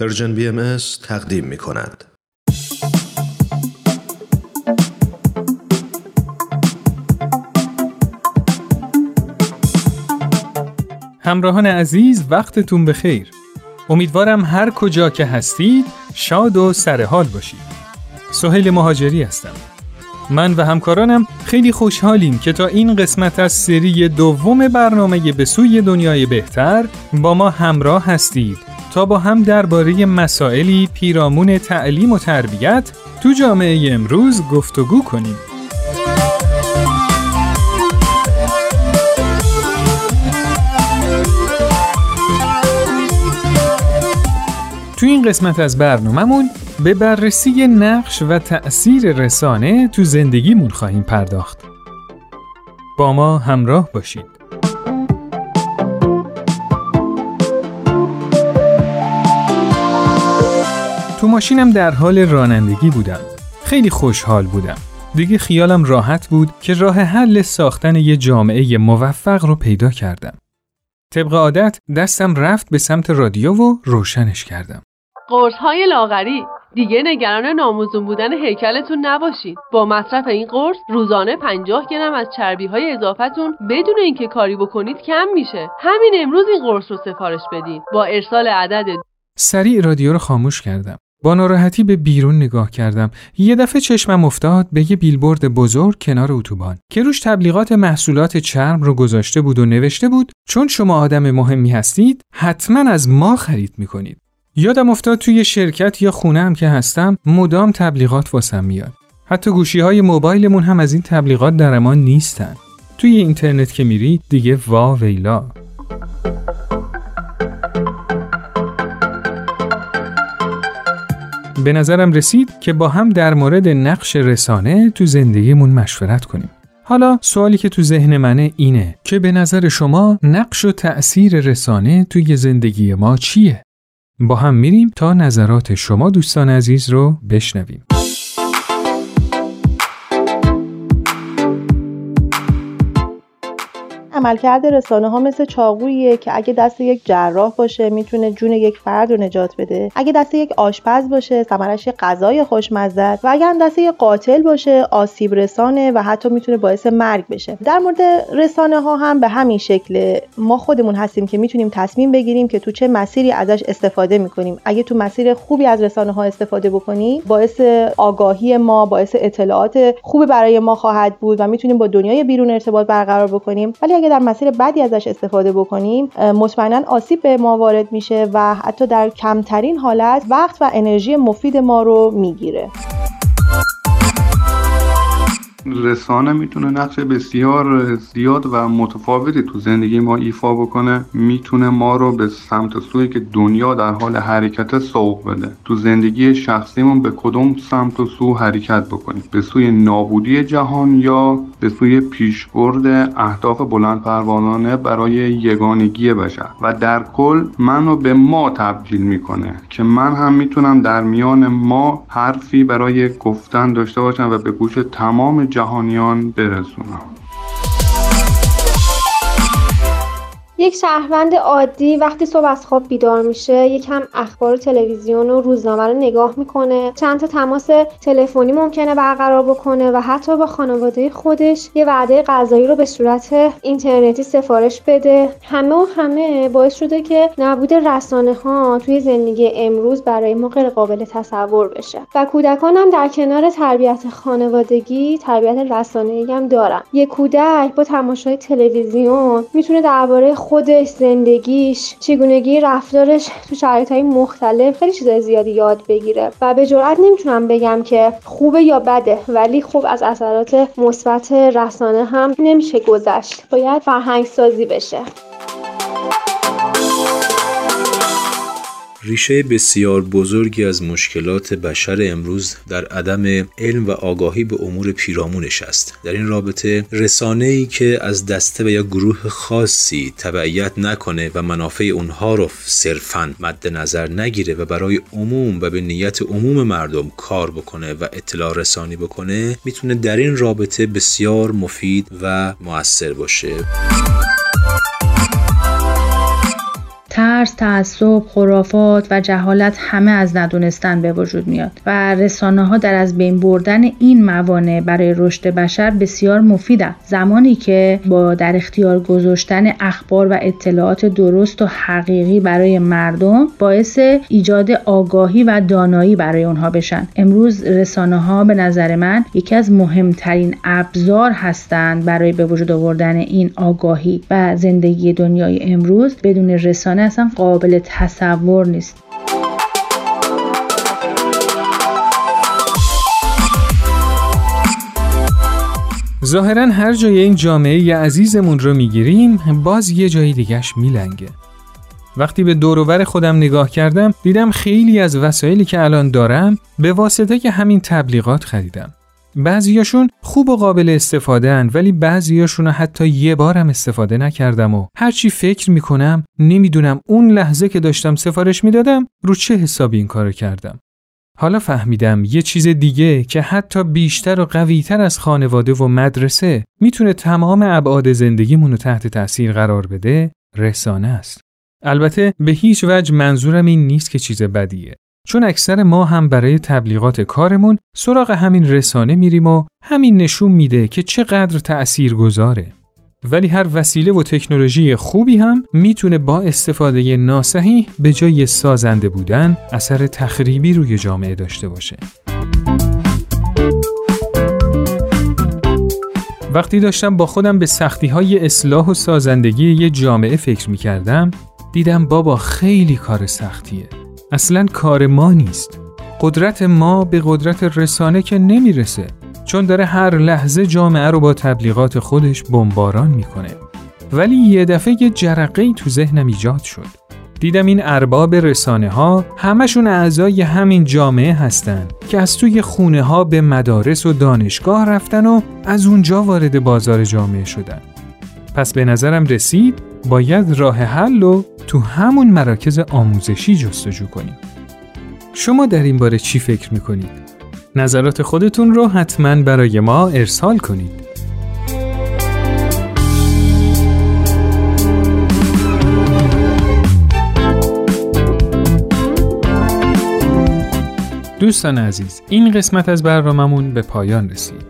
Persian BM تقدیم می کند. همراهان عزیز وقتتون بخیر. امیدوارم هر کجا که هستید شاد و سرحال باشید. سهیل مهاجری هستم. من و همکارانم خیلی خوشحالیم که تا این قسمت از سری دوم برنامه به سوی دنیای بهتر با ما همراه هستید تا با هم درباره مسائلی پیرامون تعلیم و تربیت تو جامعه امروز گفتگو کنیم. تو این قسمت از برنامهمون به بررسی نقش و تأثیر رسانه تو زندگیمون خواهیم پرداخت. با ما همراه باشید. تو ماشینم در حال رانندگی بودم. خیلی خوشحال بودم. دیگه خیالم راحت بود که راه حل ساختن یه جامعه موفق رو پیدا کردم. طبق عادت دستم رفت به سمت رادیو و روشنش کردم. قرص های لاغری دیگه نگران ناموزون بودن هیکلتون نباشید با مصرف این قرص روزانه 50 گرم از چربی های اضافتون بدون اینکه کاری بکنید کم میشه همین امروز این قرص رو سفارش بدید با ارسال عدد سریع رادیو رو خاموش کردم با ناراحتی به بیرون نگاه کردم یه دفعه چشمم افتاد به یه بیلبورد بزرگ کنار اتوبان که روش تبلیغات محصولات چرم رو گذاشته بود و نوشته بود چون شما آدم مهمی هستید حتما از ما خرید می‌کنید یادم افتاد توی شرکت یا خونه هم که هستم مدام تبلیغات واسم میاد. حتی گوشی های موبایلمون هم از این تبلیغات در امان نیستن. توی اینترنت که میری دیگه وا ویلا. به نظرم رسید که با هم در مورد نقش رسانه تو زندگیمون مشورت کنیم. حالا سوالی که تو ذهن منه اینه که به نظر شما نقش و تأثیر رسانه توی زندگی ما چیه؟ با هم میریم تا نظرات شما دوستان عزیز رو بشنویم. عملکرد رسانه ها مثل چاقوییه که اگه دست یک جراح باشه می‌تونه جون یک فرد رو نجات بده. اگه دست یک آشپز باشه ثمرش غذای خوشمزه و اگر دست یک قاتل باشه آسیب رسانه و حتی می‌تونه باعث مرگ بشه. در مورد رسانه ها هم به همین شکل. ما خودمون هستیم که می‌تونیم تصمیم بگیریم که تو چه مسیری ازش استفاده می‌کنیم. اگه تو مسیر خوبی از رسانه ها استفاده بکنیم باعث آگاهی ما باعث اطلاعات خوبی برای ما خواهد بود و می‌تونیم با دنیای بیرون ارتباط برقرار بکنیم. ولی اگه در مسیر بدی ازش استفاده بکنیم مطمئنا آسیب به ما وارد میشه و حتی در کمترین حالت وقت و انرژی مفید ما رو می‌گیره. رسانه می‌تونه نقش بسیار زیاد و متفاوتی تو زندگی ما ایفا بکنه می‌تونه ما رو به سمت سوی که دنیا در حال حرکت سوق بده. تو زندگی شخصیمون به کدوم سمت و سو حرکت بکنیم؟ به سوی نابودی جهان یا به سوی پیشبرد اهداف بلند پروانانه برای یگانگی بشر؟ و در کل منو به ما تبدیل می‌کنه که من هم می‌تونم در میان ما حرفی برای گفتن داشته باشم و به گوش تمام جهانیان برسونم. یک شهروند عادی وقتی صبح از خواب بیدار میشه یکم اخبار تلویزیون و روزنامه رو نگاه می‌کنه. چند تا تماس تلفنی ممکنه برقرار بکنه و حتی با خانواده خودش یه وعده غذایی رو به صورت اینترنتی سفارش بده. همه و همه باعث شده که نبود رسانه ها توی زندگی امروز برای ما غیر قابل تصور بشه. و کودکان هم در کنار تربیت خانوادگی تربیت رسانه‌ای هم دارن. یه کودک با تماشای تلویزیون می‌تونه درباره خودش زندگیش چگونگی رفتارش تو شرایط های مختلف خیلی چیزای زیادی یاد بگیره. و به جرئت نمی‌تونم بگم که خوبه یا بده ولی خوب از اثرات مثبت رسانه هم نمیشه گذشت. باید فرهنگ سازی بشه. ریشه بسیار بزرگی از مشکلات بشر امروز در عدم علم و آگاهی به امور پیرامونش است در این رابطه رسانه ای که از دسته و یا گروه خاصی تبعیت نکنه و منافع اونها رو صرفا مد نظر نگیره و برای عموم و به نیت عموم مردم کار بکنه و اطلاع رسانی بکنه می‌تونه در این رابطه بسیار مفید و موثر باشه. ترس تعصب خرافات و جهالت همه از ندونستن به وجود میاد و رسانه ها در از بین بردن این موانع برای رشد بشر بسیار مفیدند زمانی که با در اختیار گذاشتن اخبار و اطلاعات درست و حقیقی برای مردم باعث ایجاد آگاهی و دانایی برای اونها بشن. امروز رسانه ها به نظر من یکی از مهمترین ابزار هستند برای به وجود آوردن این آگاهی و زندگی دنیای امروز. بدون رسانه اصلا قابل تصور نیست. ظاهرا هر جای این جامعه عزیزمون رو می‌گیریم باز یه جای دیگهش میلنگه. وقتی به دوروبر خودم نگاه کردم دیدم خیلی از وسایلی که الان دارم به واسطه که همین تبلیغات خریدم. بعضیاشون خوب و قابل استفاده هن ولی بعضیاشون رو حتی یه بارم استفاده نکردم و هرچی فکر می‌کنم نمی‌دونم اون لحظه که داشتم سفارش می‌دادم رو چه حسابی این کارو کردم. حالا فهمیدم یه چیز دیگه که حتی بیشتر و قویتر از خانواده و مدرسه می‌تونه تمام ابعاد زندگیمون رو تحت تاثیر قرار بده رسانه است. البته به هیچ وجه منظورم این نیست که چیز بدیه. چون اکثر ما هم برای تبلیغات کارمون سراغ همین رسانه میریم و همین نشون میده که چقدر تأثیر گذاره. ولی هر وسیله و تکنولوژی خوبی هم می‌تونه با استفاده ناسحی به جای سازنده بودن اثر تخریبی روی جامعه داشته باشه. وقتی داشتم با خودم به سختی های اصلاح و سازندگی یه جامعه فکر می کردم دیدم بابا خیلی کار سختیه. اصلا کار ما نیست. قدرت ما به قدرت رسانه که نمی‌رسه چون داره هر لحظه جامعه رو با تبلیغات خودش بمباران می‌کنه. ولی یه دفعه یه جرقه تو ذهنم ایجاد شد. دیدم این ارباب رسانه ها همشون اعضای همین جامعه هستن که از توی خونه ها به مدارس و دانشگاه رفتن و از اونجا وارد بازار جامعه شدن. پس به نظرم رسید باید راه حل رو تو همون مراکز آموزشی جستجو کنیم. شما در این باره چی فکر می‌کنید؟ نظرات خودتون رو حتما برای ما ارسال کنید. دوستان عزیز این قسمت از برنامهمون به پایان رسید.